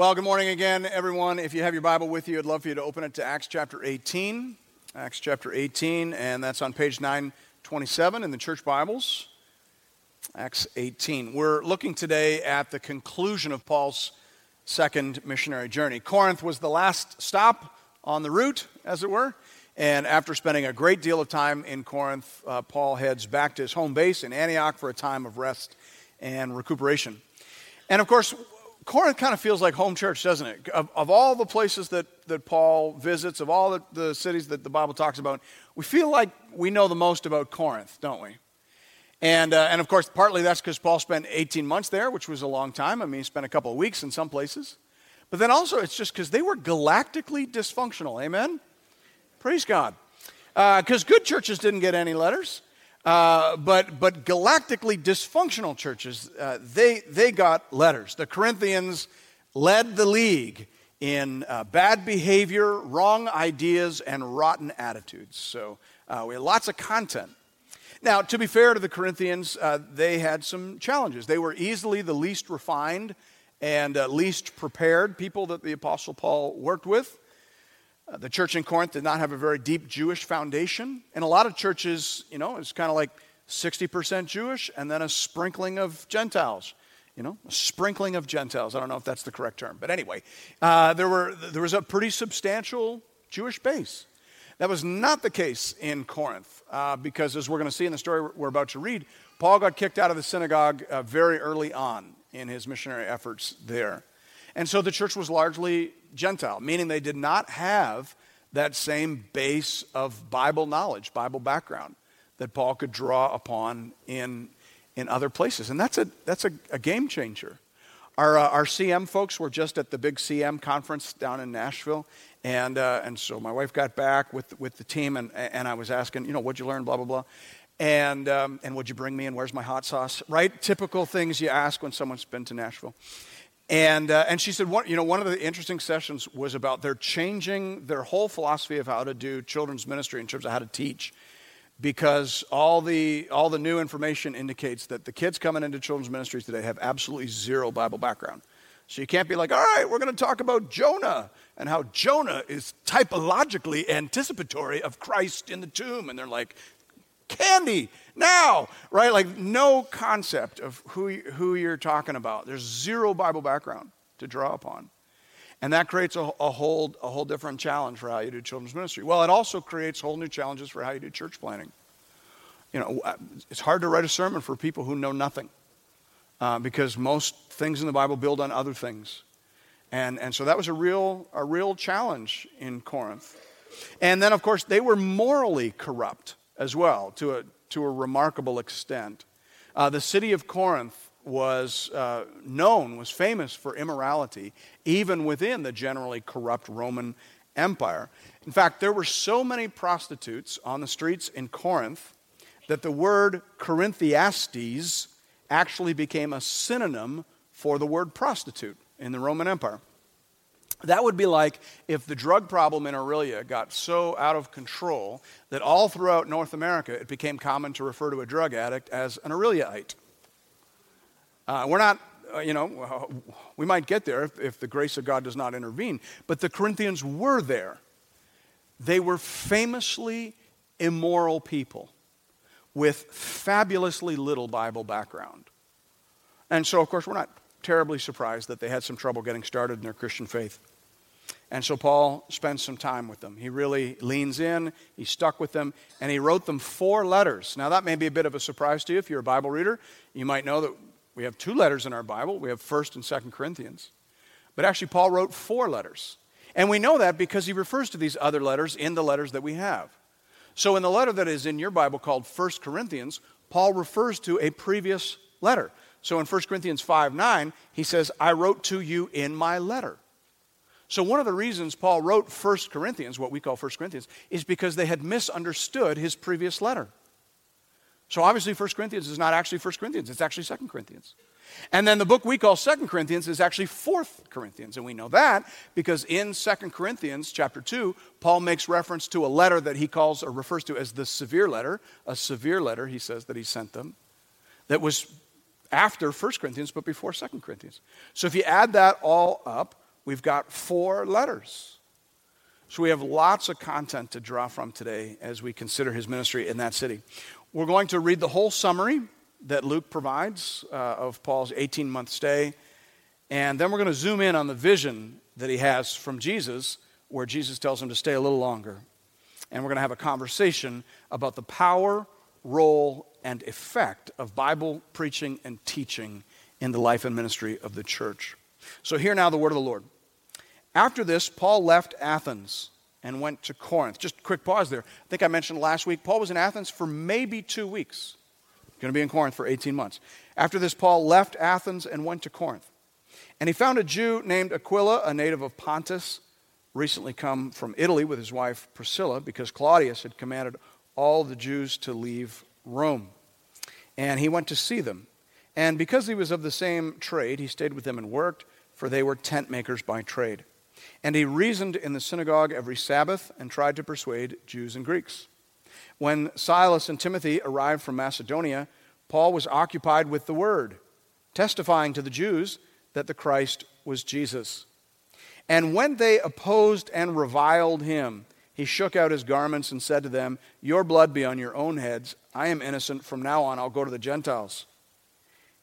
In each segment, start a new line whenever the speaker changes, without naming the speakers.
Well, good morning again, everyone. If you have your Bible with you, I'd love for you to open it to Acts chapter 18. Acts chapter 18, and that's on page 927 in the church Bibles. Acts 18. We're looking today at the conclusion of Paul's second missionary journey. Corinth was the last stop on the route, as it were. And after spending a great deal of time in Corinth, uh, Paul heads back to his home base in Antioch for a time of rest and recuperation. And of course, Corinth kind of feels like home church, doesn't it? Of, of all the places that, that Paul visits, of all the, the cities that the Bible talks about, we feel like we know the most about Corinth, don't we? And, uh, and of course, partly that's because Paul spent 18 months there, which was a long time. I mean, he spent a couple of weeks in some places. But then also, it's just because they were galactically dysfunctional. Amen? Praise God. Because uh, good churches didn't get any letters. Uh, but, but galactically dysfunctional churches, uh, they, they got letters. The Corinthians led the league in uh, bad behavior, wrong ideas, and rotten attitudes. So uh, we had lots of content. Now, to be fair to the Corinthians, uh, they had some challenges. They were easily the least refined and least prepared people that the Apostle Paul worked with. Uh, the church in Corinth did not have a very deep Jewish foundation. And a lot of churches, you know, it's kind of like 60% Jewish and then a sprinkling of Gentiles. You know, a sprinkling of Gentiles. I don't know if that's the correct term. But anyway, uh, there, were, there was a pretty substantial Jewish base. That was not the case in Corinth, uh, because as we're going to see in the story we're about to read, Paul got kicked out of the synagogue uh, very early on in his missionary efforts there. And so the church was largely Gentile, meaning they did not have that same base of Bible knowledge, Bible background that Paul could draw upon in, in other places. And that's a, that's a, a game changer. Our, uh, our CM folks were just at the big CM conference down in Nashville. And, uh, and so my wife got back with, with the team, and, and I was asking, you know, what'd you learn, blah, blah, blah. And, um, and would you bring me, and where's my hot sauce? Right? Typical things you ask when someone's been to Nashville. And, uh, and she said, one, you know, one of the interesting sessions was about their changing their whole philosophy of how to do children's ministry in terms of how to teach. Because all the, all the new information indicates that the kids coming into children's ministries today have absolutely zero Bible background. So you can't be like, all right, we're going to talk about Jonah and how Jonah is typologically anticipatory of Christ in the tomb. And they're like, candy now, right? Like no concept of who, who you're talking about. There's zero Bible background to draw upon. And that creates a, a, whole, a whole different challenge for how you do children's ministry. Well, it also creates whole new challenges for how you do church planning. You know, it's hard to write a sermon for people who know nothing uh, because most things in the Bible build on other things. And, and so that was a real, a real challenge in Corinth. And then, of course, they were morally corrupt as well to a, to a remarkable extent. Uh, the city of Corinth was uh, known, was famous for immorality, even within the generally corrupt Roman Empire. In fact, there were so many prostitutes on the streets in Corinth that the word Corinthiastes actually became a synonym for the word prostitute in the Roman Empire. That would be like if the drug problem in Orillia got so out of control that all throughout North America it became common to refer to a drug addict as an Orilliaite. Uh, we're not, uh, you know, we might get there if, if the grace of God does not intervene, but the Corinthians were there. They were famously immoral people with fabulously little Bible background. And so, of course, we're not terribly surprised that they had some trouble getting started in their Christian faith. And so Paul spends some time with them. He really leans in, he stuck with them, and he wrote them four letters. Now, that may be a bit of a surprise to you if you're a Bible reader. You might know that we have two letters in our Bible we have 1st and 2nd Corinthians. But actually, Paul wrote four letters. And we know that because he refers to these other letters in the letters that we have. So, in the letter that is in your Bible called 1 Corinthians, Paul refers to a previous letter. So, in 1 Corinthians 5 9, he says, I wrote to you in my letter. So, one of the reasons Paul wrote 1 Corinthians, what we call 1 Corinthians, is because they had misunderstood his previous letter. So, obviously, 1 Corinthians is not actually 1 Corinthians, it's actually 2 Corinthians. And then the book we call 2 Corinthians is actually 4 Corinthians. And we know that because in 2 Corinthians chapter 2, Paul makes reference to a letter that he calls or refers to as the severe letter, a severe letter, he says, that he sent them, that was after 1 Corinthians but before 2 Corinthians. So if you add that all up, we've got four letters. So we have lots of content to draw from today as we consider his ministry in that city. We're going to read the whole summary that Luke provides uh, of Paul's 18 month stay, and then we're going to zoom in on the vision that he has from Jesus, where Jesus tells him to stay a little longer. And we're going to have a conversation about the power, role, and effect of Bible preaching and teaching in the life and ministry of the church. So, hear now the word of the Lord. After this, Paul left Athens and went to Corinth. Just quick pause there. I think I mentioned last week, Paul was in Athens for maybe two weeks. Going to be in Corinth for 18 months. After this, Paul left Athens and went to Corinth. And he found a Jew named Aquila, a native of Pontus, recently come from Italy with his wife Priscilla, because Claudius had commanded all the Jews to leave Rome. And he went to see them. And because he was of the same trade, he stayed with them and worked, for they were tent makers by trade. And he reasoned in the synagogue every Sabbath and tried to persuade Jews and Greeks. When Silas and Timothy arrived from Macedonia, Paul was occupied with the word, testifying to the Jews that the Christ was Jesus. And when they opposed and reviled him, he shook out his garments and said to them, Your blood be on your own heads. I am innocent. From now on, I'll go to the Gentiles.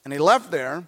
And he left there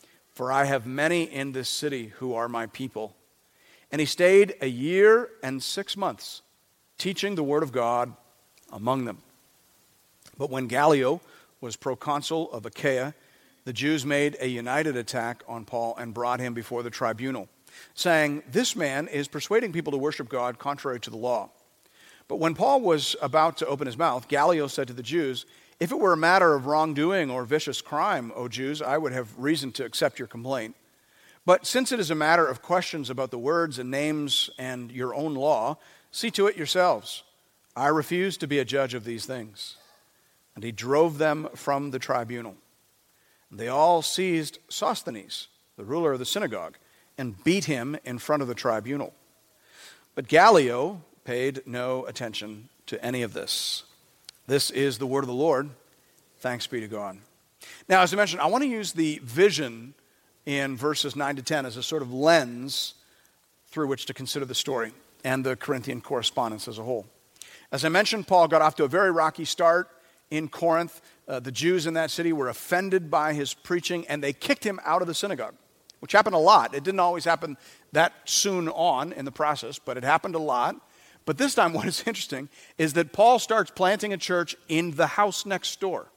for I have many in this city who are my people. And he stayed a year and six months teaching the word of God among them. But when Gallio was proconsul of Achaia, the Jews made a united attack on Paul and brought him before the tribunal, saying, This man is persuading people to worship God contrary to the law. But when Paul was about to open his mouth, Gallio said to the Jews, If it were a matter of wrongdoing or vicious crime, O Jews, I would have reason to accept your complaint. But since it is a matter of questions about the words and names and your own law, see to it yourselves. I refuse to be a judge of these things. And he drove them from the tribunal. And they all seized Sosthenes, the ruler of the synagogue, and beat him in front of the tribunal. But Gallio paid no attention to any of this. This is the word of the Lord. Thanks be to God. Now, as I mentioned, I want to use the vision in verses 9 to 10 as a sort of lens through which to consider the story and the Corinthian correspondence as a whole. As I mentioned, Paul got off to a very rocky start in Corinth. Uh, the Jews in that city were offended by his preaching and they kicked him out of the synagogue, which happened a lot. It didn't always happen that soon on in the process, but it happened a lot. But this time, what is interesting is that Paul starts planting a church in the house next door.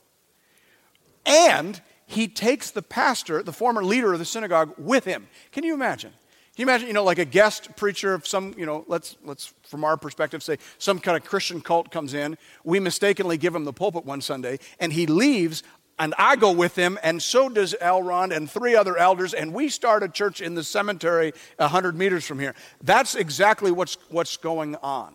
And he takes the pastor, the former leader of the synagogue, with him. Can you imagine? Can you imagine, you know, like a guest preacher of some, you know, let's, let's, from our perspective, say some kind of Christian cult comes in. We mistakenly give him the pulpit one Sunday, and he leaves, and I go with him, and so does Elrond and three other elders, and we start a church in the cemetery 100 meters from here. That's exactly what's, what's going on.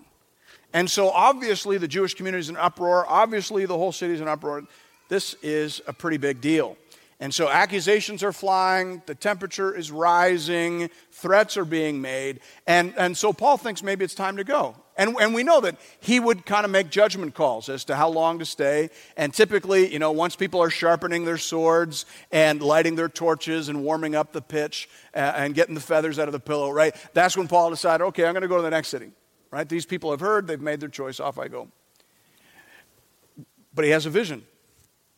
And so obviously the Jewish community is in uproar. Obviously the whole city is in uproar. This is a pretty big deal. And so accusations are flying, the temperature is rising, threats are being made. And, and so Paul thinks maybe it's time to go. And, and we know that he would kind of make judgment calls as to how long to stay. And typically, you know, once people are sharpening their swords and lighting their torches and warming up the pitch uh, and getting the feathers out of the pillow, right? That's when Paul decided, okay, I'm going to go to the next city, right? These people have heard, they've made their choice, off I go. But he has a vision.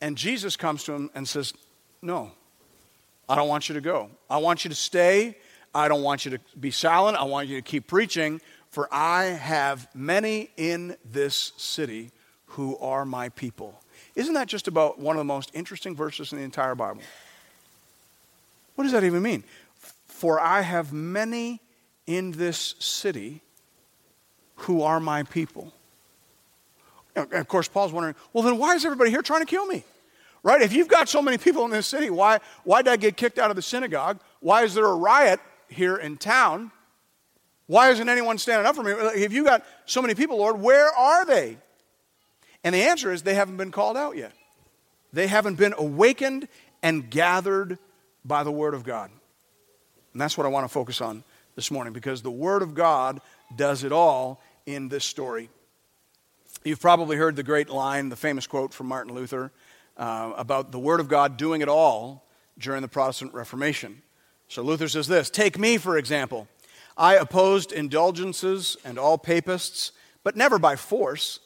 And Jesus comes to him and says, no, I don't want you to go. I want you to stay. I don't want you to be silent. I want you to keep preaching, for I have many in this city who are my people. Isn't that just about one of the most interesting verses in the entire Bible? What does that even mean? For I have many in this city who are my people. And of course, Paul's wondering, well, then why is everybody here trying to kill me? Right? If you've got so many people in this city, why, why did I get kicked out of the synagogue? Why is there a riot here in town? Why isn't anyone standing up for me? If you got so many people, Lord, where are they? And the answer is they haven't been called out yet. They haven't been awakened and gathered by the Word of God. And that's what I want to focus on this morning because the Word of God does it all in this story. You've probably heard the great line, the famous quote from Martin Luther uh, about the Word of God doing it all during the Protestant Reformation. So Luther says this Take me, for example. I opposed indulgences and all papists, but never by force.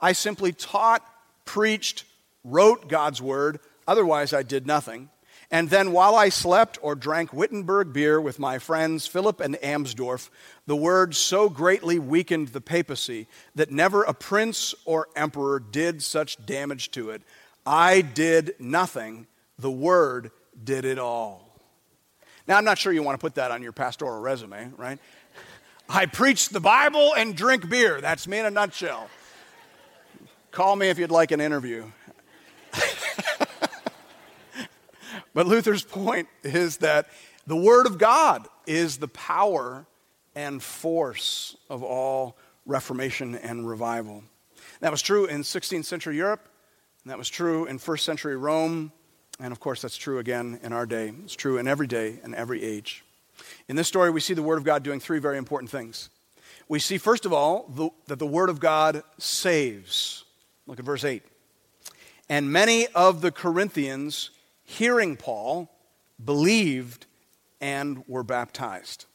I simply taught, preached, wrote God's word, otherwise, I did nothing. And then while I slept or drank Wittenberg beer with my friends Philip and Amsdorf, the word so greatly weakened the papacy that never a prince or emperor did such damage to it. I did nothing, the word did it all. Now, I'm not sure you want to put that on your pastoral resume, right? I preach the Bible and drink beer. That's me in a nutshell. Call me if you'd like an interview. but Luther's point is that the Word of God is the power and force of all Reformation and revival. That was true in 16th century Europe, and that was true in first century Rome, and of course, that's true again in our day. It's true in every day and every age. In this story, we see the Word of God doing three very important things. We see, first of all, the, that the Word of God saves. Look at verse 8. And many of the Corinthians, hearing Paul, believed and were baptized.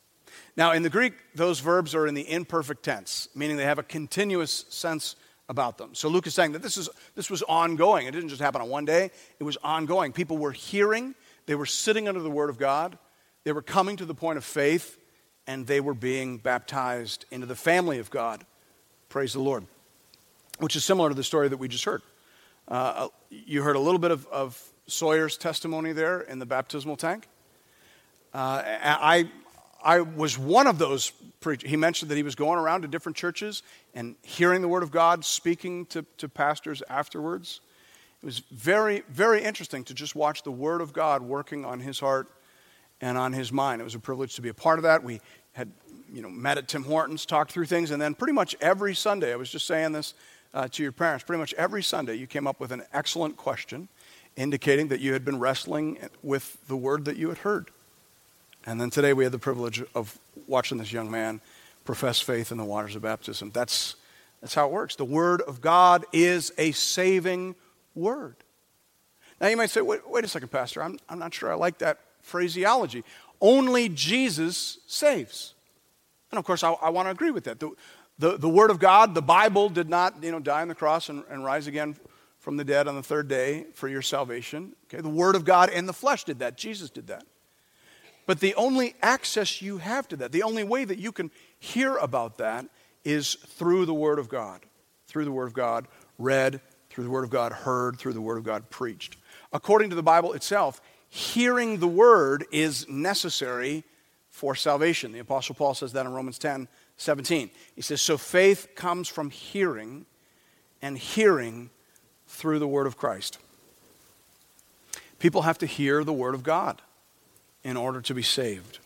Now, in the Greek, those verbs are in the imperfect tense, meaning they have a continuous sense about them. So Luke is saying that this, is, this was ongoing. It didn't just happen on one day, it was ongoing. People were hearing, they were sitting under the Word of God, they were coming to the point of faith, and they were being baptized into the family of God. Praise the Lord. Which is similar to the story that we just heard. Uh, you heard a little bit of, of, Sawyer's testimony there in the baptismal tank. Uh, I, I was one of those preachers. He mentioned that he was going around to different churches and hearing the Word of God, speaking to, to pastors afterwards. It was very, very interesting to just watch the Word of God working on his heart and on his mind. It was a privilege to be a part of that. We had, you know, met at Tim Hortons, talked through things, and then pretty much every Sunday, I was just saying this uh, to your parents, pretty much every Sunday you came up with an excellent question indicating that you had been wrestling with the word that you had heard. And then today we had the privilege of watching this young man profess faith in the waters of baptism. That's, that's how it works. The Word of God is a saving Word. Now you might say, wait, wait a second, Pastor, I'm, I'm not sure I like that phraseology. Only Jesus saves. And of course, I, I want to agree with that. The, the, the, Word of God, the Bible, did not you know, die on the cross and, and rise again from the dead on the third day for your salvation. Okay? The Word of God in the flesh did that. Jesus did that. But the only access you have to that, the only way that you can hear about that is through the Word of God. Through the Word of God read, through the Word of God heard, through the Word of God preached. According to the Bible itself, hearing the Word is necessary for salvation. The Apostle Paul says that in Romans 10 17. He says, So faith comes from hearing, and hearing through the Word of Christ. People have to hear the Word of God in order to be saved.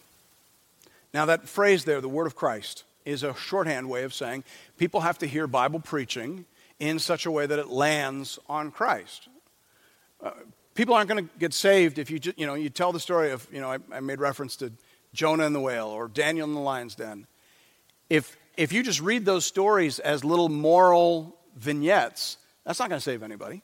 Now, that phrase there, the word of Christ, is a shorthand way of saying people have to hear Bible preaching in such a way that it lands on Christ. Uh, people aren't going to get saved if you, just, you know, you tell the story of, you know, I, I made reference to Jonah and the whale or Daniel in the lion's den. If, if you just read those stories as little moral vignettes, that's not going to save anybody.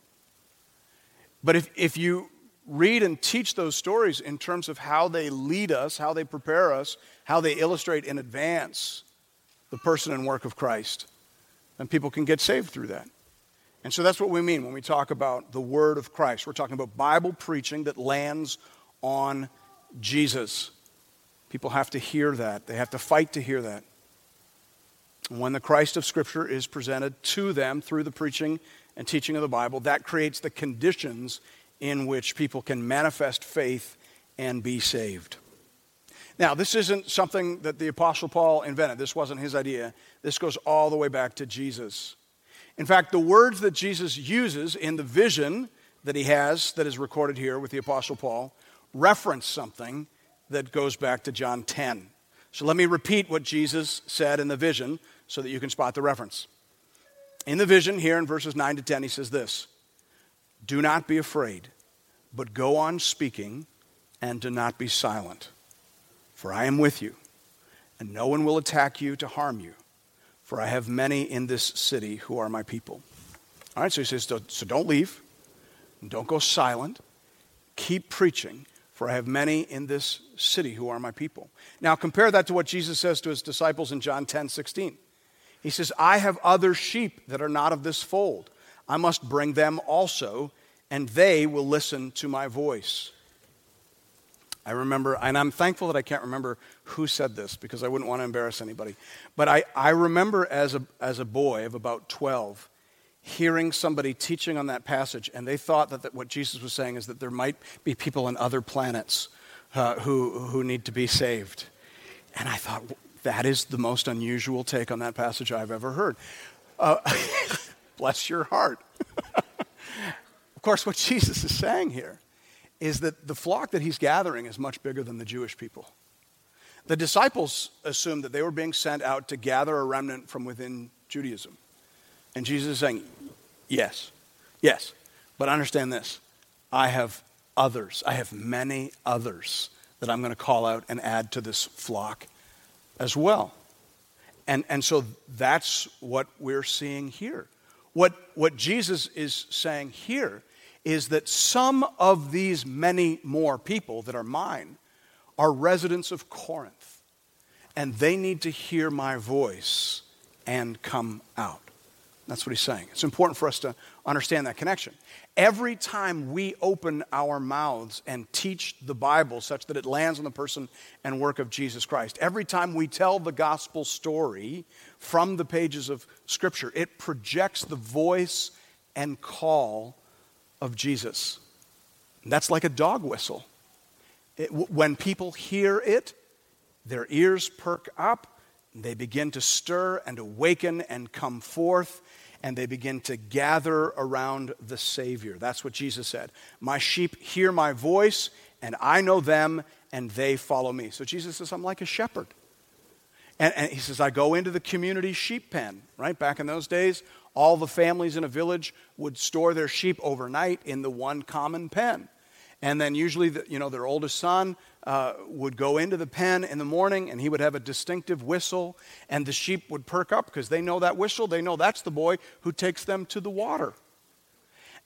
But if, if you read and teach those stories in terms of how they lead us, how they prepare us, how they illustrate in advance the person and work of Christ. And people can get saved through that. And so that's what we mean when we talk about the word of Christ. We're talking about Bible preaching that lands on Jesus. People have to hear that, they have to fight to hear that. And when the Christ of Scripture is presented to them through the preaching and teaching of the Bible, that creates the conditions in which people can manifest faith and be saved. Now, this isn't something that the Apostle Paul invented. This wasn't his idea. This goes all the way back to Jesus. In fact, the words that Jesus uses in the vision that he has, that is recorded here with the Apostle Paul, reference something that goes back to John 10. So let me repeat what Jesus said in the vision so that you can spot the reference. In the vision, here in verses 9 to 10, he says this Do not be afraid, but go on speaking and do not be silent. For I am with you, and no one will attack you to harm you, for I have many in this city who are my people. All right, so he says, So don't leave, don't go silent, keep preaching, for I have many in this city who are my people. Now compare that to what Jesus says to his disciples in John 10 16. He says, I have other sheep that are not of this fold. I must bring them also, and they will listen to my voice. I remember, and I'm thankful that I can't remember who said this because I wouldn't want to embarrass anybody. But I, I remember as a, as a boy of about 12 hearing somebody teaching on that passage, and they thought that, that what Jesus was saying is that there might be people on other planets uh, who, who need to be saved. And I thought, that is the most unusual take on that passage I've ever heard. Uh, bless your heart. of course, what Jesus is saying here is that the flock that he's gathering is much bigger than the Jewish people. The disciples assumed that they were being sent out to gather a remnant from within Judaism. And Jesus is saying, Yes, yes, but understand this I have others, I have many others that I'm going to call out and add to this flock as well. And, and so that's what we're seeing here. What, what Jesus is saying here is that some of these many more people that are mine are residents of Corinth, and they need to hear my voice and come out. That's what he's saying. It's important for us to understand that connection. Every time we open our mouths and teach the Bible such that it lands on the person and work of Jesus Christ, every time we tell the gospel story from the pages of Scripture, it projects the voice and call of Jesus. That's like a dog whistle. It, when people hear it, their ears perk up, they begin to stir and awaken and come forth, and they begin to gather around the Savior. That's what Jesus said. My sheep hear my voice, and I know them, and they follow me. So Jesus says, I'm like a shepherd. And, and, he says, I go into the community sheep pen, right? Back in those days, all the families in a village would store their sheep overnight in the one common pen. And then usually, the, you know, their oldest son uh, would go into the pen in the morning and he would have a distinctive whistle, and the sheep would perk up because they know that whistle. They know that's the boy who takes them to the water.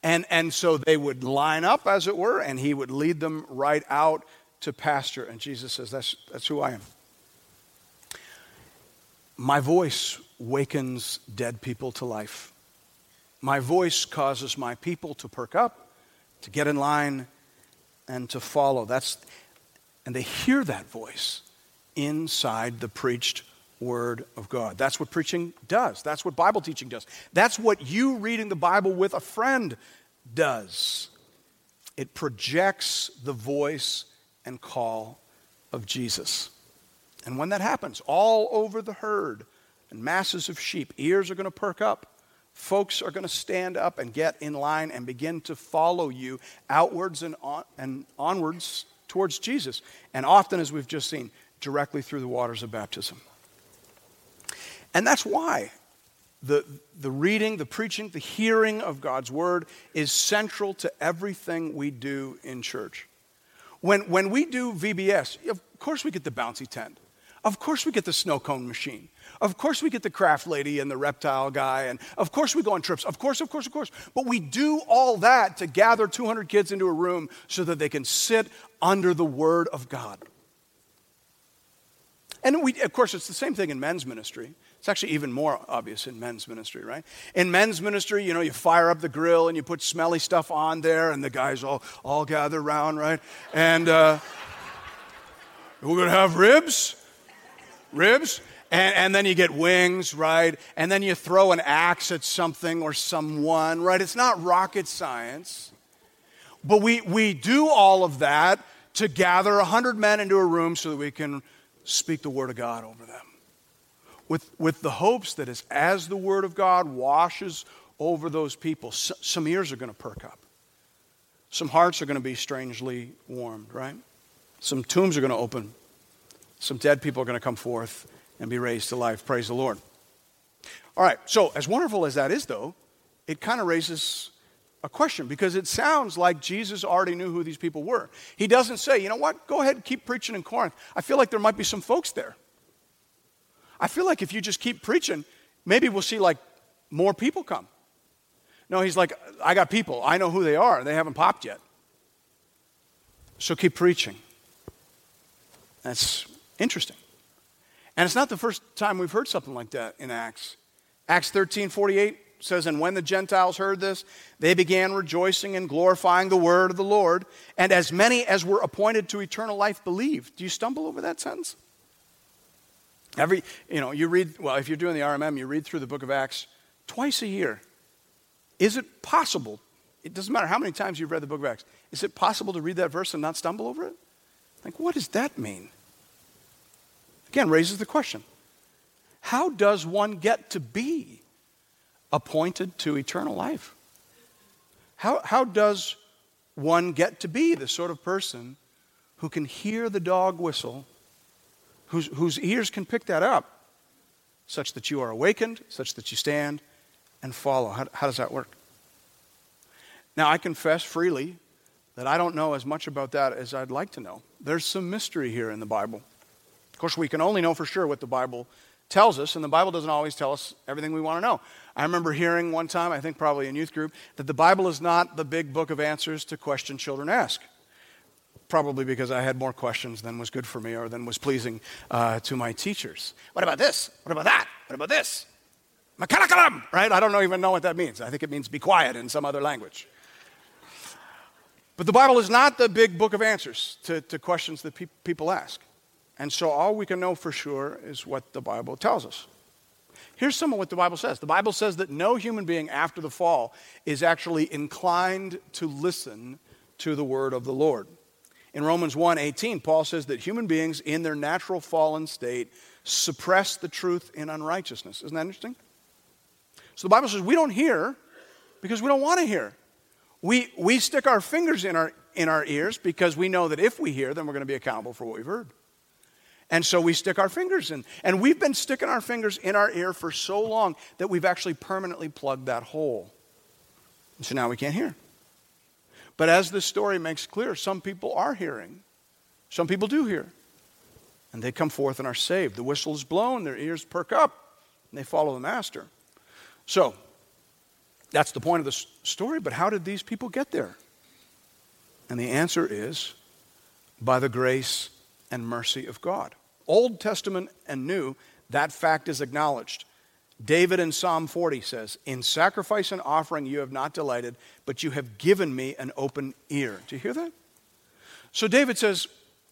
And, and so they would line up, as it were, and he would lead them right out to pasture. And Jesus says, That's, that's who I am. My voice wakens dead people to life. My voice causes my people to perk up, to get in line, and to follow. That's, and they hear that voice inside the preached word of God. That's what preaching does. That's what Bible teaching does. That's what you reading the Bible with a friend does. It projects the voice and call of Jesus. And when that happens, all over the herd and masses of sheep, ears are going to perk up. Folks are going to stand up and get in line and begin to follow you outwards and, on, and onwards towards Jesus. And often, as we've just seen, directly through the waters of baptism. And that's why the, the reading, the preaching, the hearing of God's word is central to everything we do in church. When, when we do VBS, of course we get the bouncy tent. Of course, we get the snow cone machine. Of course, we get the craft lady and the reptile guy. And of course, we go on trips. Of course, of course, of course. But we do all that to gather 200 kids into a room so that they can sit under the Word of God. And we, of course, it's the same thing in men's ministry. It's actually even more obvious in men's ministry, right? In men's ministry, you know, you fire up the grill and you put smelly stuff on there, and the guys all, all gather around, right? And uh, we're going to have ribs ribs, and, and, then you get wings, right? And then you throw an axe at something or someone, right? It's not rocket science. But we, we do all of that to gather 100 men into a room so that we can speak the Word of God over them. With, with the hopes that as, as the Word of God washes over those people, so, some ears are going to perk up. Some hearts are going to be strangely warmed, right? Some tombs are going to open Some dead people are going to come forth and be raised to life. Praise the Lord. All right, so as wonderful as that is, though, it kind of raises a question because it sounds like Jesus already knew who these people were. He doesn't say, you know what, go ahead and keep preaching in Corinth. I feel like there might be some folks there. I feel like if you just keep preaching, maybe we'll see like more people come. No, he's like, I got people. I know who they are. They haven't popped yet. So keep preaching. That's interesting. And it's not the first time we've heard something like that in Acts. Acts 13 48 says, And when the Gentiles heard this, they began rejoicing and glorifying the word of the Lord, and as many as were appointed to eternal life believed. Do you stumble over that sentence? Every, you know, you read, well, if you're doing the RMM, you read through the book of Acts twice a year. Is it possible? It doesn't matter how many times you've read the book of Acts. Is it possible to read that verse and not stumble over it? Like, what does that mean? Again, raises the question how does one get to be appointed to eternal life? How, how does one get to be the sort of person who can hear the dog whistle, whose, whose ears can pick that up, such that you are awakened, such that you stand and follow? How, how does that work? Now, I confess freely that I don't know as much about that as I'd like to know. There's some mystery here in the Bible. Of course, we can only know for sure what the Bible tells us, and the Bible doesn't always tell us everything we want to know. I remember hearing one time, I think probably in youth group, that the Bible is not the big book of answers to questions children ask. Probably because I had more questions than was good for me or than was pleasing uh, to my teachers. What about this? What about that? What about this? Makalakalam, right? I don't even know what that means. I think it means be quiet in some other language. But the Bible is not the big book of answers to, to questions that pe- people ask. And so all we can know for sure is what the Bible tells us. Here's some of what the Bible says. The Bible says that no human being after the fall is actually inclined to listen to the word of the Lord. In Romans 1:18, Paul says that human beings in their natural fallen state suppress the truth in unrighteousness. Isn't that interesting? So the Bible says we don't hear because we don't want to hear. We, we stick our fingers in our, in our ears because we know that if we hear, then we're going to be accountable for what we've heard. And so we stick our fingers in. And we've been sticking our fingers in our ear for so long that we've actually permanently plugged that hole. And so now we can't hear. But as this story makes clear, some people are hearing. Some people do hear. And they come forth and are saved. The whistle is blown, their ears perk up, and they follow the master. So, that's the point of the story, but how did these people get there? And the answer is by the grace and mercy of God. Old Testament and New, that fact is acknowledged. David in Psalm 40 says, In sacrifice and offering you have not delighted, but you have given me an open ear. Do you hear that? So David says,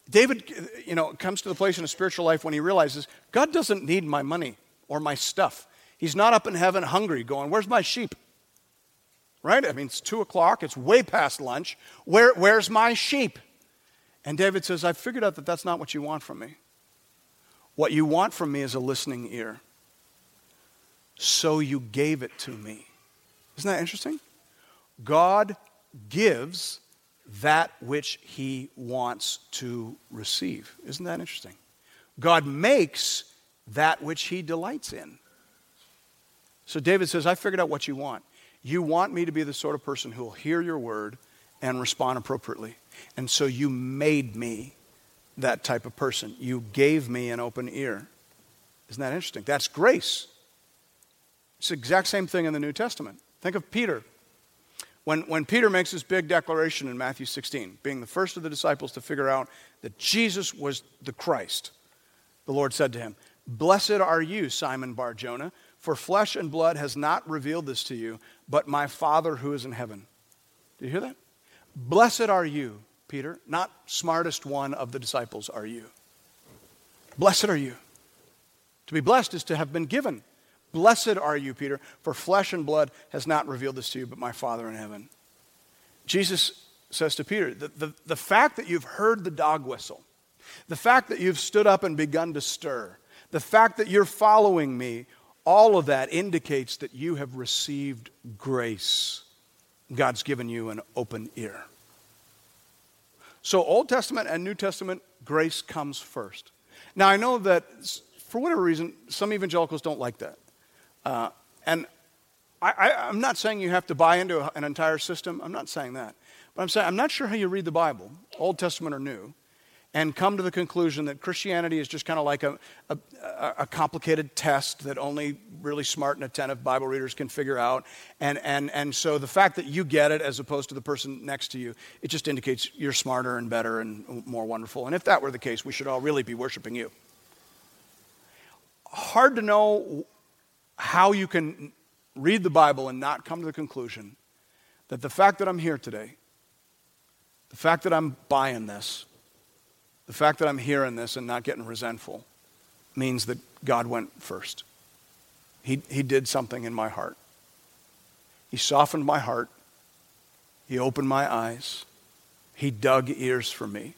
David, you know, comes to the place in his spiritual life when he realizes God doesn't need my money or my stuff. He's not up in heaven hungry going, Where's my sheep? Right? I mean, it's two o'clock, it's way past lunch. Where, where's my sheep? And David says, I figured out that that's not what you want from me. What you want from me is a listening ear. So you gave it to me. Isn't that interesting? God gives that which he wants to receive. Isn't that interesting? God makes that which he delights in. So David says, I figured out what you want. You want me to be the sort of person who will hear your word and respond appropriately. And so you made me that type of person. You gave me an open ear. Isn't that interesting? That's grace. It's the exact same thing in the New Testament. Think of Peter. When, when Peter makes this big declaration in Matthew 16, being the first of the disciples to figure out that Jesus was the Christ, the Lord said to him, Blessed are you, Simon Bar Jonah, for flesh and blood has not revealed this to you, but my Father who is in heaven. Do you hear that? Blessed are you, Peter, not smartest one of the disciples are you. Blessed are you. To be blessed is to have been given. Blessed are you, Peter, for flesh and blood has not revealed this to you, but my Father in heaven. Jesus says to Peter, the, the, the fact that you've heard the dog whistle, the fact that you've stood up and begun to stir, the fact that you're following me, all of that indicates that you have received grace. God's given you an open ear. So, Old Testament and New Testament, grace comes first. Now, I know that for whatever reason, some evangelicals don't like that. Uh, and I, am not saying you have to buy into an entire system. I'm not saying that. But I'm saying I'm not sure how you read the Bible, Old Testament or New, and come to the conclusion that Christianity is just kind of like a, a, a, complicated test that only really smart and attentive Bible readers can figure out. And, and, and so the fact that you get it as opposed to the person next to you, it just indicates you're smarter and better and more wonderful. And if that were the case, we should all really be worshiping you. Hard to know how you can read the Bible and not come to the conclusion that the fact that I'm here today, the fact that I'm buying this, the fact that I'm hearing this and not getting resentful means that God went first. He, he did something in my heart. He softened my heart. He opened my eyes. He dug ears for me.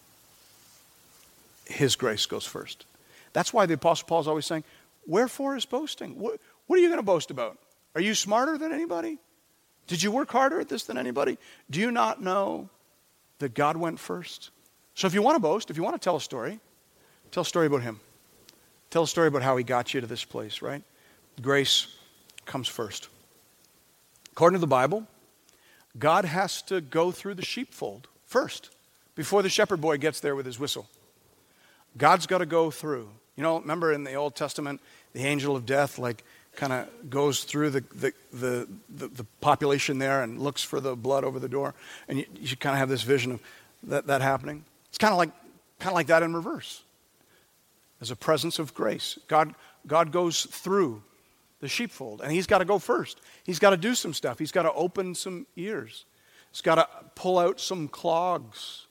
His grace goes first. That's why the Apostle Paul is always saying, Wherefore is boasting? What, what are you going to boast about? Are you smarter than anybody? Did you work harder at this than anybody? Do you not know that God went first? So if you want to boast, if you want to tell a story, tell a story about Him. Tell a story about how He got you to this place, right? Grace comes first. According to the Bible, God has to go through the sheepfold first before the shepherd boy gets there with his whistle. God's got to go through. You know, remember in the Old Testament, the angel of death, like, kind of goes through the, the, the, the, population there and looks for the blood over the door. And you, you kind of have this vision of that, that happening. It's kind of like, kind of like that in reverse. As a presence of grace. God, God goes through the sheepfold, and He's got to go first. He's got to do some stuff. He's got to open some ears. He's got to pull out some clogs.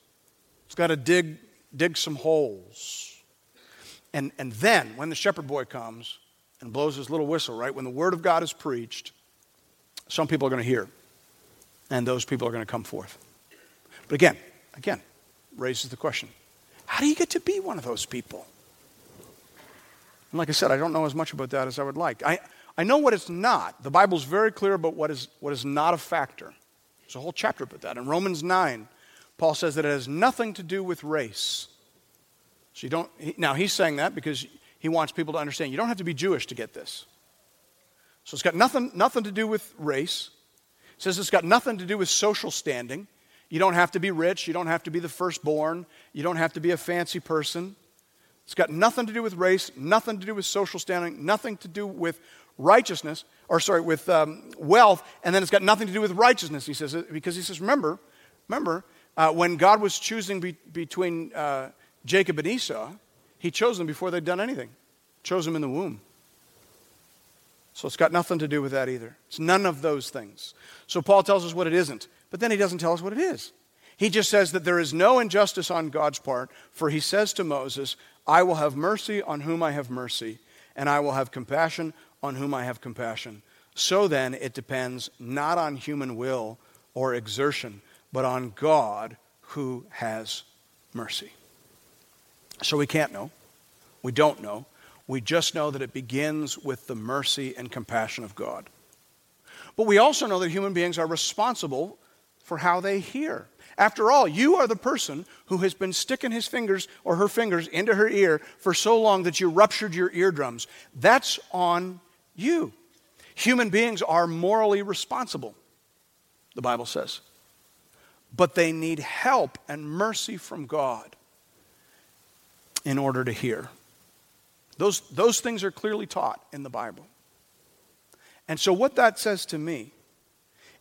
He's got to dig, dig some holes. And, and then, when the shepherd boy comes, and blows his little whistle, right? When the word of God is preached, some people are going to hear, and those people are going to come forth. But again, again, raises the question how do you get to be one of those people? And like I said, I don't know as much about that as I would like. I, I know what it's not. The Bible's very clear about what is, what is not a factor. There's a whole chapter about that. In Romans 9, Paul says that it has nothing to do with race. So you don't, now he's saying that because he wants people to understand you don't have to be Jewish to get this. So it's got nothing, nothing to do with race. It says it's got nothing to do with social standing. You don't have to be rich. You don't have to be the firstborn. You don't have to be a fancy person. It's got nothing to do with race, nothing to do with social standing, nothing to do with righteousness, or sorry, with um, wealth, and then it's got nothing to do with righteousness, he says, because he says, remember, remember, uh, when God was choosing be- between uh, Jacob and Esau, he chose them before they'd done anything, chose them in the womb. So it's got nothing to do with that either. It's none of those things. So Paul tells us what it isn't, but then he doesn't tell us what it is. He just says that there is no injustice on God's part, for he says to Moses, I will have mercy on whom I have mercy, and I will have compassion on whom I have compassion. So then, it depends not on human will or exertion, but on God who has mercy. So we can't know. We don't know. We just know that it begins with the mercy and compassion of God. But we also know that human beings are responsible for how they hear. After all, you are the person who has been sticking his fingers or her fingers into her ear for so long that you ruptured your eardrums. That's on you. Human beings are morally responsible, the Bible says. But they need help and mercy from God in order to hear. Those, those things are clearly taught in the Bible. And so, what that says to me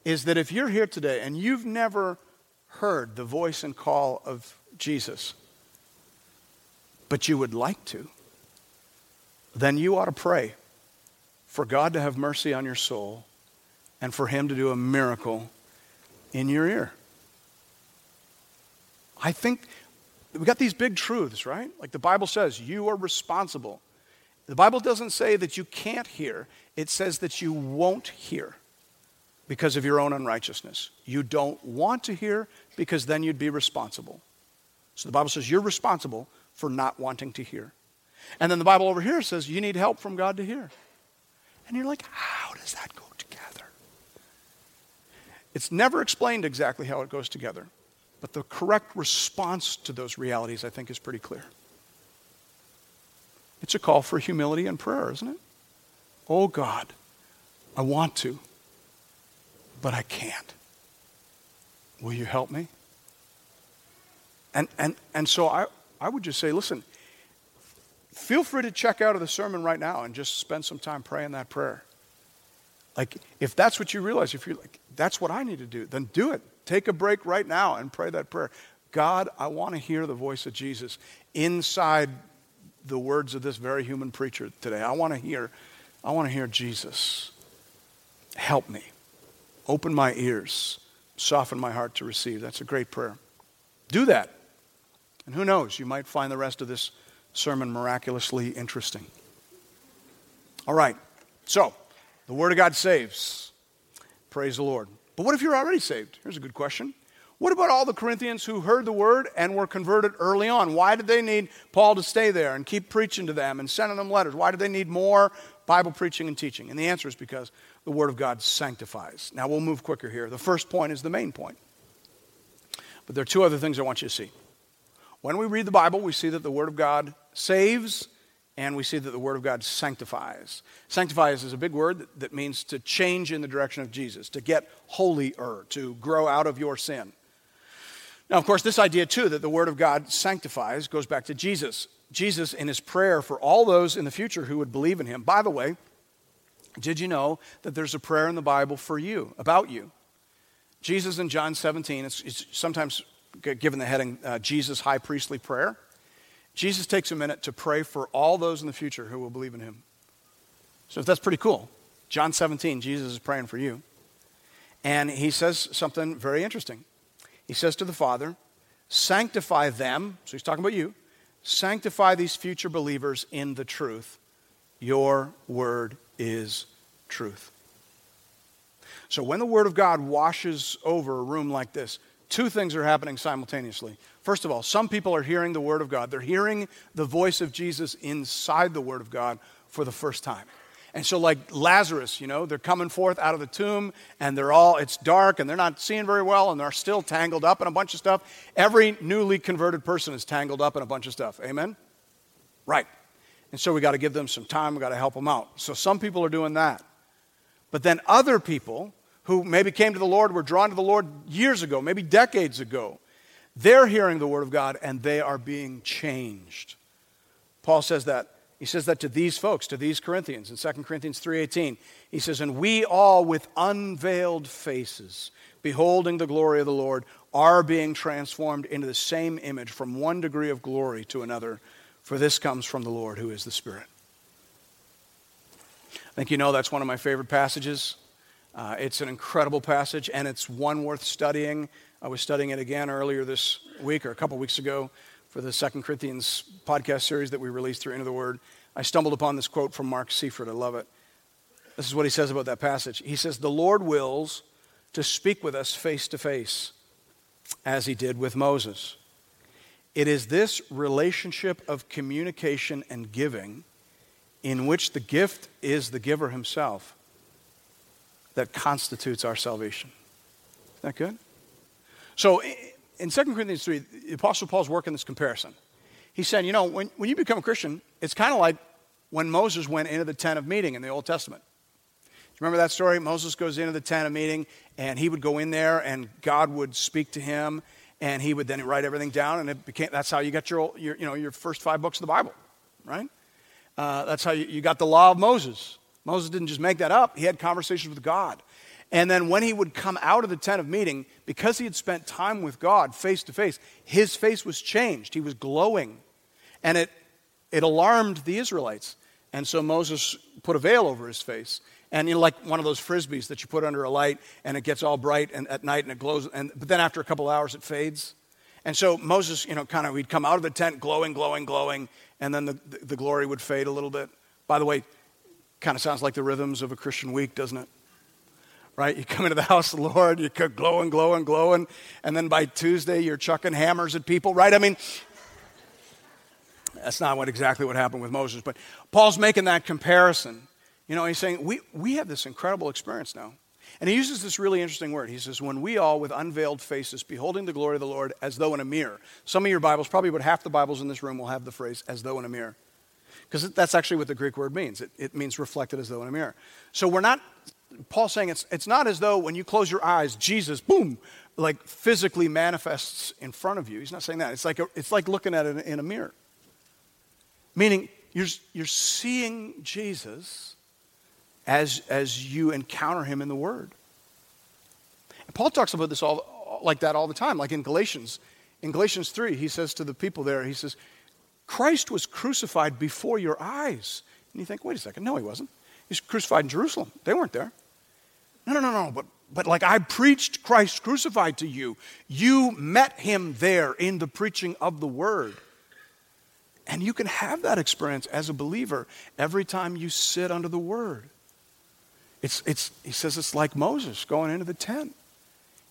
is that if you're here today and you've never heard the voice and call of Jesus, but you would like to, then you ought to pray for God to have mercy on your soul and for Him to do a miracle in your ear. I think we got these big truths, right? Like the Bible says, you are responsible. The Bible doesn't say that you can't hear, it says that you won't hear because of your own unrighteousness. You don't want to hear because then you'd be responsible. So the Bible says you're responsible for not wanting to hear. And then the Bible over here says you need help from God to hear. And you're like, how does that go together? It's never explained exactly how it goes together. But the correct response to those realities, I think, is pretty clear. It's a call for humility and prayer, isn't it? Oh God, I want to, but I can't. Will you help me? And, and, and so I, I would just say, listen, feel free to check out of the sermon right now and just spend some time praying that prayer. Like, if that's what you realize, if you're like, that's what I need to do, then do it. Take a break right now and pray that prayer. God, I want to hear the voice of Jesus inside the words of this very human preacher today. I want to hear, I want to hear Jesus. Help me. Open my ears. Soften my heart to receive. That's a great prayer. Do that. And who knows, you might find the rest of this sermon miraculously interesting. All right. So, the Word of God saves. Praise the Lord. But what if you're already saved? Here's a good question. What about all the Corinthians who heard the word and were converted early on? Why did they need Paul to stay there and keep preaching to them and sending them letters? Why did they need more Bible preaching and teaching? And the answer is because the word of God sanctifies. Now we'll move quicker here. The first point is the main point. But there are two other things I want you to see. When we read the Bible, we see that the word of God saves and we see that the Word of God sanctifies. Sanctifies is a big word that, means to change in the direction of Jesus, to get holier, to grow out of your sin. Now, of course, this idea too that the Word of God sanctifies goes back to Jesus. Jesus, in his prayer for all those in the future who would believe in him. By the way, did you know that there's a prayer in the Bible for you, about you? Jesus in John 17, it's, it's sometimes given the heading uh, Jesus' high priestly prayer. Jesus takes a minute to pray for all those in the future who will believe in him. So that's pretty cool. John 17, Jesus is praying for you. And he says something very interesting. He says to the Father, Sanctify them, so he's talking about you, sanctify these future believers in the truth. Your word is truth. So when the word of God washes over a room like this, two things are happening simultaneously. First of all, some people are hearing the Word of God. They're hearing the voice of Jesus inside the Word of God for the first time. And so, like Lazarus, you know, they're coming forth out of the tomb and they're all, it's dark and they're not seeing very well and they're still tangled up in a bunch of stuff. Every newly converted person is tangled up in a bunch of stuff. Amen? Right. And so we got to give them some time, we got to help them out. So some people are doing that. But then other people who maybe came to the Lord, were drawn to the Lord years ago, maybe decades ago, they're hearing the word of God and they are being changed. Paul says that. He says that to these folks, to these Corinthians in 2 Corinthians 3:18. He says, "And we all with unveiled faces, beholding the glory of the Lord, are being transformed into the same image from one degree of glory to another, for this comes from the Lord who is the Spirit." I think you know that's one of my favorite passages. Uh, it's an incredible passage, and it's one worth studying. I was studying it again earlier this week or a couple weeks ago for the Second Corinthians podcast series that we released through Into the Word. I stumbled upon this quote from Mark Seifrid. I love it. This is what he says about that passage. He says, The Lord wills to speak with us face to face, as he did with Moses. It is this relationship of communication and giving in which the gift is the giver himself that constitutes our salvation. Is that good? So in 2 Corinthians 3, the Apostle Paul's working this comparison. He's saying, you know, when, when you become a Christian, it's kind of like when Moses went into the tent of meeting in the Old Testament. Do you remember that story? Moses goes into the tent of meeting, and he would go in there, and God would speak to him, and he would then write everything down, and it became, that's how you got your, your, you know, your first five books of the Bible, right? Uh, that's how you, you got the law of Moses. Moses didn't just make that up, he had conversations with God. And then when he would come out of the tent of meeting, because he had spent time with God face to face, his face was changed. He was glowing. And it, it alarmed the Israelites. And so Moses put a veil over his face. And you know, like one of those frisbees that you put under a light and it gets all bright and at night and it glows. And, but then after a couple hours it fades. And so Moses, you know, kind of, he'd come out of the tent glowing, glowing, glowing, and then the, the, the glory would fade a little bit. By the way, kind of sounds like the rhythms of a Christian week, doesn't it? right? You come into the house of the Lord, you're glowing, glowing, glowing, and then by Tuesday you're chucking hammers at people, right? I mean, that's not what exactly what happened with Moses, but Paul's making that comparison. You know, he's saying we, we have this incredible experience now. And he uses this really interesting word. He says, When we all, with unveiled faces, beholding the glory of the Lord as though in a mirror. Some of your Bibles, probably about half the Bibles in this room, will have the phrase, as though in a mirror. because that's actually what the Greek word means. It, it means reflected as though in a mirror. So we're not, Paul's saying it's, it's not as though when you close your eyes, Jesus, boom, like physically manifests in front of you. He's not saying that. It's like, a, it's like looking at it in a mirror. Meaning, you're, you're seeing Jesus as, as you encounter him in the Word. And Paul talks about this all like that all the time, like in Galatians. In Galatians 3, he says to the people there, he says, Christ was crucified before your eyes. And you think, wait a second, no, he wasn't. He's crucified in Jerusalem. They weren't there. No, no, no, no. But, but like I preached Christ crucified to you, you met him there in the preaching of the word. And you can have that experience as a believer every time you sit under the word. It's, it's, he says it's like Moses going into the tent.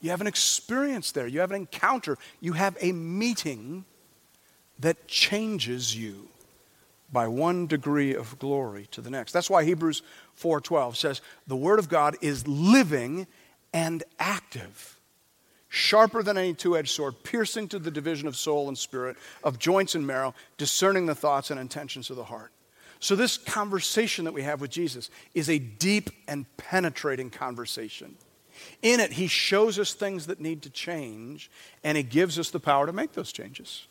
You have an experience there, you have an encounter, you have a meeting that changes you by one degree of glory to the next. That's why Hebrews 4:12 says the word of God is living and active, sharper than any two-edged sword, piercing to the division of soul and spirit, of joints and marrow, discerning the thoughts and intentions of the heart. So this conversation that we have with Jesus is a deep and penetrating conversation. In it, he shows us things that need to change, and he gives us the power to make those changes.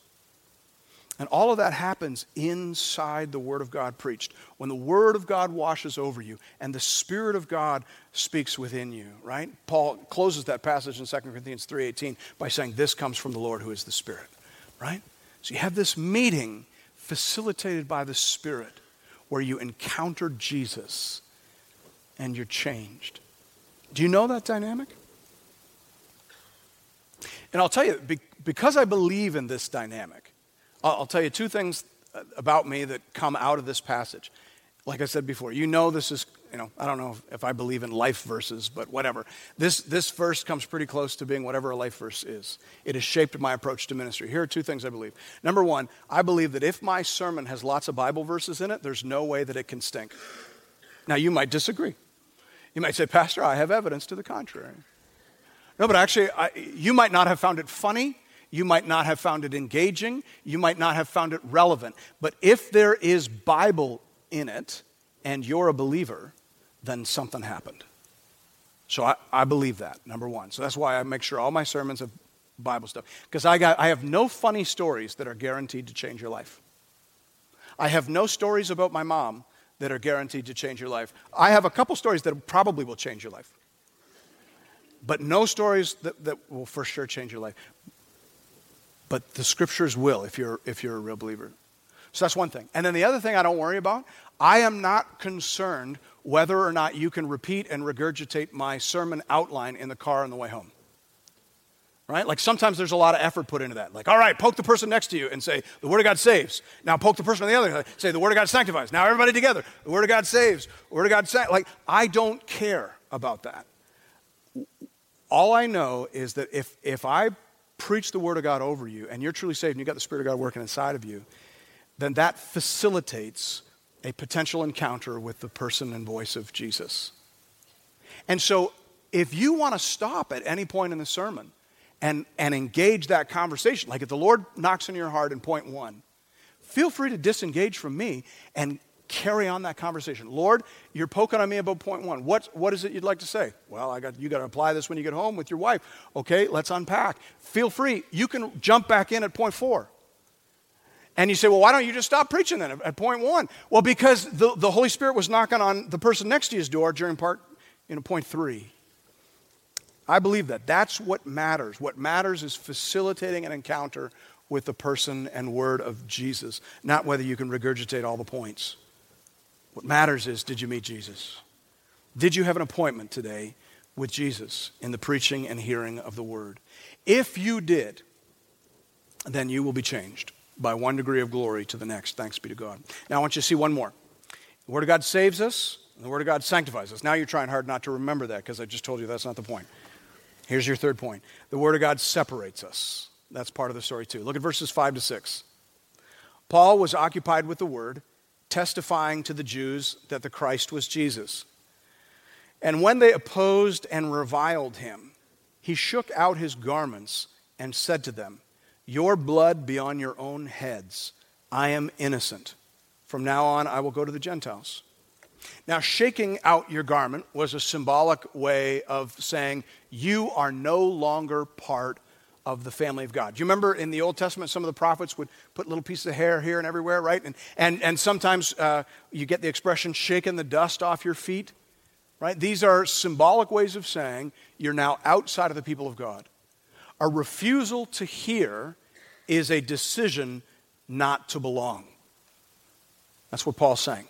And all of that happens inside the Word of God preached. When the Word of God washes over you and the Spirit of God speaks within you, right? Paul closes that passage in 2 Corinthians 3.18 by saying, this comes from the Lord who is the Spirit, right? So you have this meeting facilitated by the Spirit where you encounter Jesus and you're changed. Do you know that dynamic? And I'll tell you, because I believe in this dynamic, I'll tell you two things about me that come out of this passage. Like I said before, you know this is, you know, I don't know if I believe in life verses, but whatever. This, this verse comes pretty close to being whatever a life verse is. It has shaped my approach to ministry. Here are two things I believe. Number one, I believe that if my sermon has lots of Bible verses in it, there's no way that it can stink. Now, you might disagree. You might say, Pastor, I have evidence to the contrary. No, but actually, I, you might not have found it funny. You might not have found it engaging. You might not have found it relevant. But if there is Bible in it and you're a believer, then something happened. So I, I believe that, number one. So that's why I make sure all my sermons have Bible stuff. Because I, got, I have no funny stories that are guaranteed to change your life. I have no stories about my mom that are guaranteed to change your life. I have a couple stories that probably will change your life. But no stories that, that will for sure change your life but the scriptures will if you're, if you're a real believer. So that's one thing. And then the other thing I don't worry about, I am not concerned whether or not you can repeat and regurgitate my sermon outline in the car on the way home. Right? Like sometimes there's a lot of effort put into that. Like, all right, poke the person next to you and say, the Word of God saves. Now poke the person on the other side, say, the Word of God sanctifies. Now everybody together, the Word of God saves. The Word of God sanctifies. Like, I don't care about that. All I know is that if, if I preach the Word of God over you and you're truly saved and you've got the Spirit of God working inside of you, then that facilitates a potential encounter with the person and voice of Jesus. And so, if you want to stop at any point in the sermon and, and engage that conversation, like if the Lord knocks on your heart in point one, feel free to disengage from me and carry on that conversation. Lord, you're poking on me about point one. What, what is it you'd like to say? Well, I got, you got to apply this when you get home with your wife. Okay, let's unpack. Feel free. You can jump back in at point four. And you say, well, why don't you just stop preaching then at point one? Well, because the, the Holy Spirit was knocking on the person next to his door during part, you know, point three. I believe that. That's what matters. What matters is facilitating an encounter with the person and word of Jesus, not whether you can regurgitate all the points. What matters is did you meet Jesus? Did you have an appointment today with Jesus in the preaching and hearing of the word? If you did, then you will be changed by one degree of glory to the next. Thanks be to God. Now I want you to see one more. The Word of God saves us, the Word of God sanctifies us. Now you're trying hard not to remember that because I just told you that's not the point. Here's your third point the Word of God separates us. That's part of the story too. Look at verses 5 to 6. Paul was occupied with the Word testifying to the Jews that the Christ was Jesus. And when they opposed and reviled him, he shook out his garments and said to them, Your blood be on your own heads. I am innocent. From now on, I will go to the Gentiles. Now, shaking out your garment was a symbolic way of saying, You are no longer part of the family of God. Do you remember in the Old Testament, some of the prophets would put little pieces of hair here and everywhere, right? And, and, and sometimes uh, you get the expression, shaking the dust off your feet, right? These are symbolic ways of saying you're now outside of the people of God. A refusal to hear is a decision not to belong. That's what Paul's saying.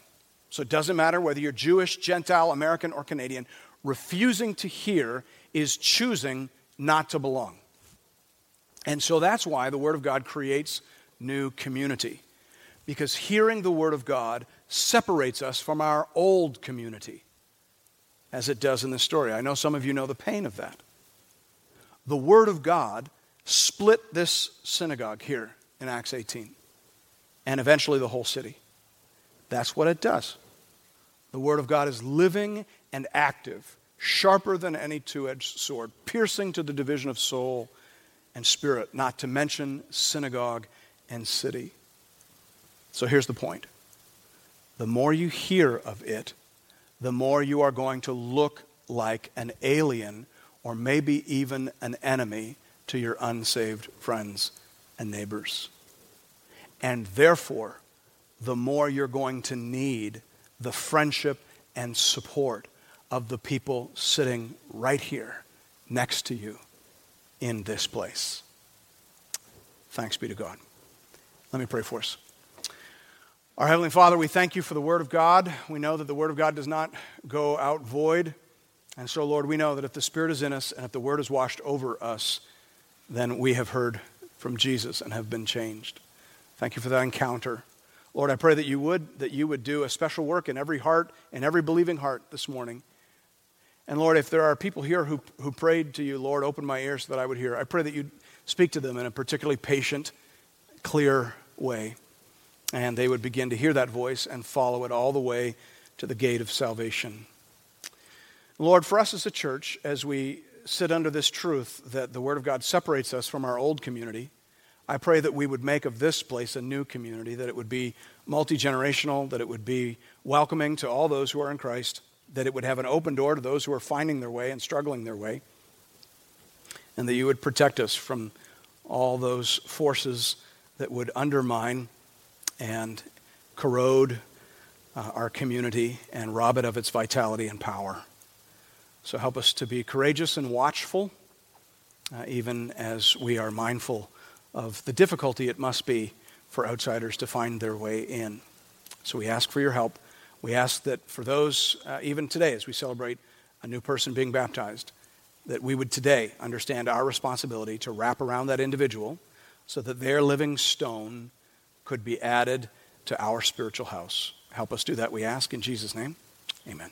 So it doesn't matter whether you're Jewish, Gentile, American, or Canadian, refusing to hear is choosing not to belong. And so that's why the Word of God creates new community. Because hearing the Word of God separates us from our old community, as it does in this story. I know some of you know the pain of that. The Word of God split this synagogue here in Acts 18, and eventually the whole city. That's what it does. The Word of God is living and active, sharper than any two edged sword, piercing to the division of soul and spirit, not to mention synagogue and city. So here's the point the more you hear of it, the more you are going to look like an alien or maybe even an enemy to your unsaved friends and neighbors. And therefore, the more you're going to need the friendship and support of the people sitting right here next to you in this place. Thanks be to God. Let me pray for us. Our Heavenly Father, we thank you for the Word of God. We know that the Word of God does not go out void. And so, Lord, we know that if the Spirit is in us and if the Word is washed over us, then we have heard from Jesus and have been changed. Thank you for that encounter. Lord, I pray that you would, that you would do a special work in every heart, in every believing heart this morning. And Lord, if there are people here who, who prayed to you, Lord, open my ears so that I would hear. I pray that you'd speak to them in a particularly patient, clear way. And they would begin to hear that voice and follow it all the way to the gate of salvation. Lord, for us as a church, as we sit under this truth that the Word of God separates us from our old community, I pray that we would make of this place a new community, that it would be multi generational, that it would be welcoming to all those who are in Christ, that it would have an open door to those who are finding their way and struggling their way, and that you would protect us from all those forces that would undermine and corrode uh, our community and rob it of its vitality and power. So help us to be courageous and watchful, uh, even as we are mindful of the difficulty it must be for outsiders to find their way in. So we ask for your help. We ask that for those, uh, even today, as we celebrate a new person being baptized, that we would today understand our responsibility to wrap around that individual so that their living stone could be added to our spiritual house. Help us do that, we ask, in Jesus' name. Amen.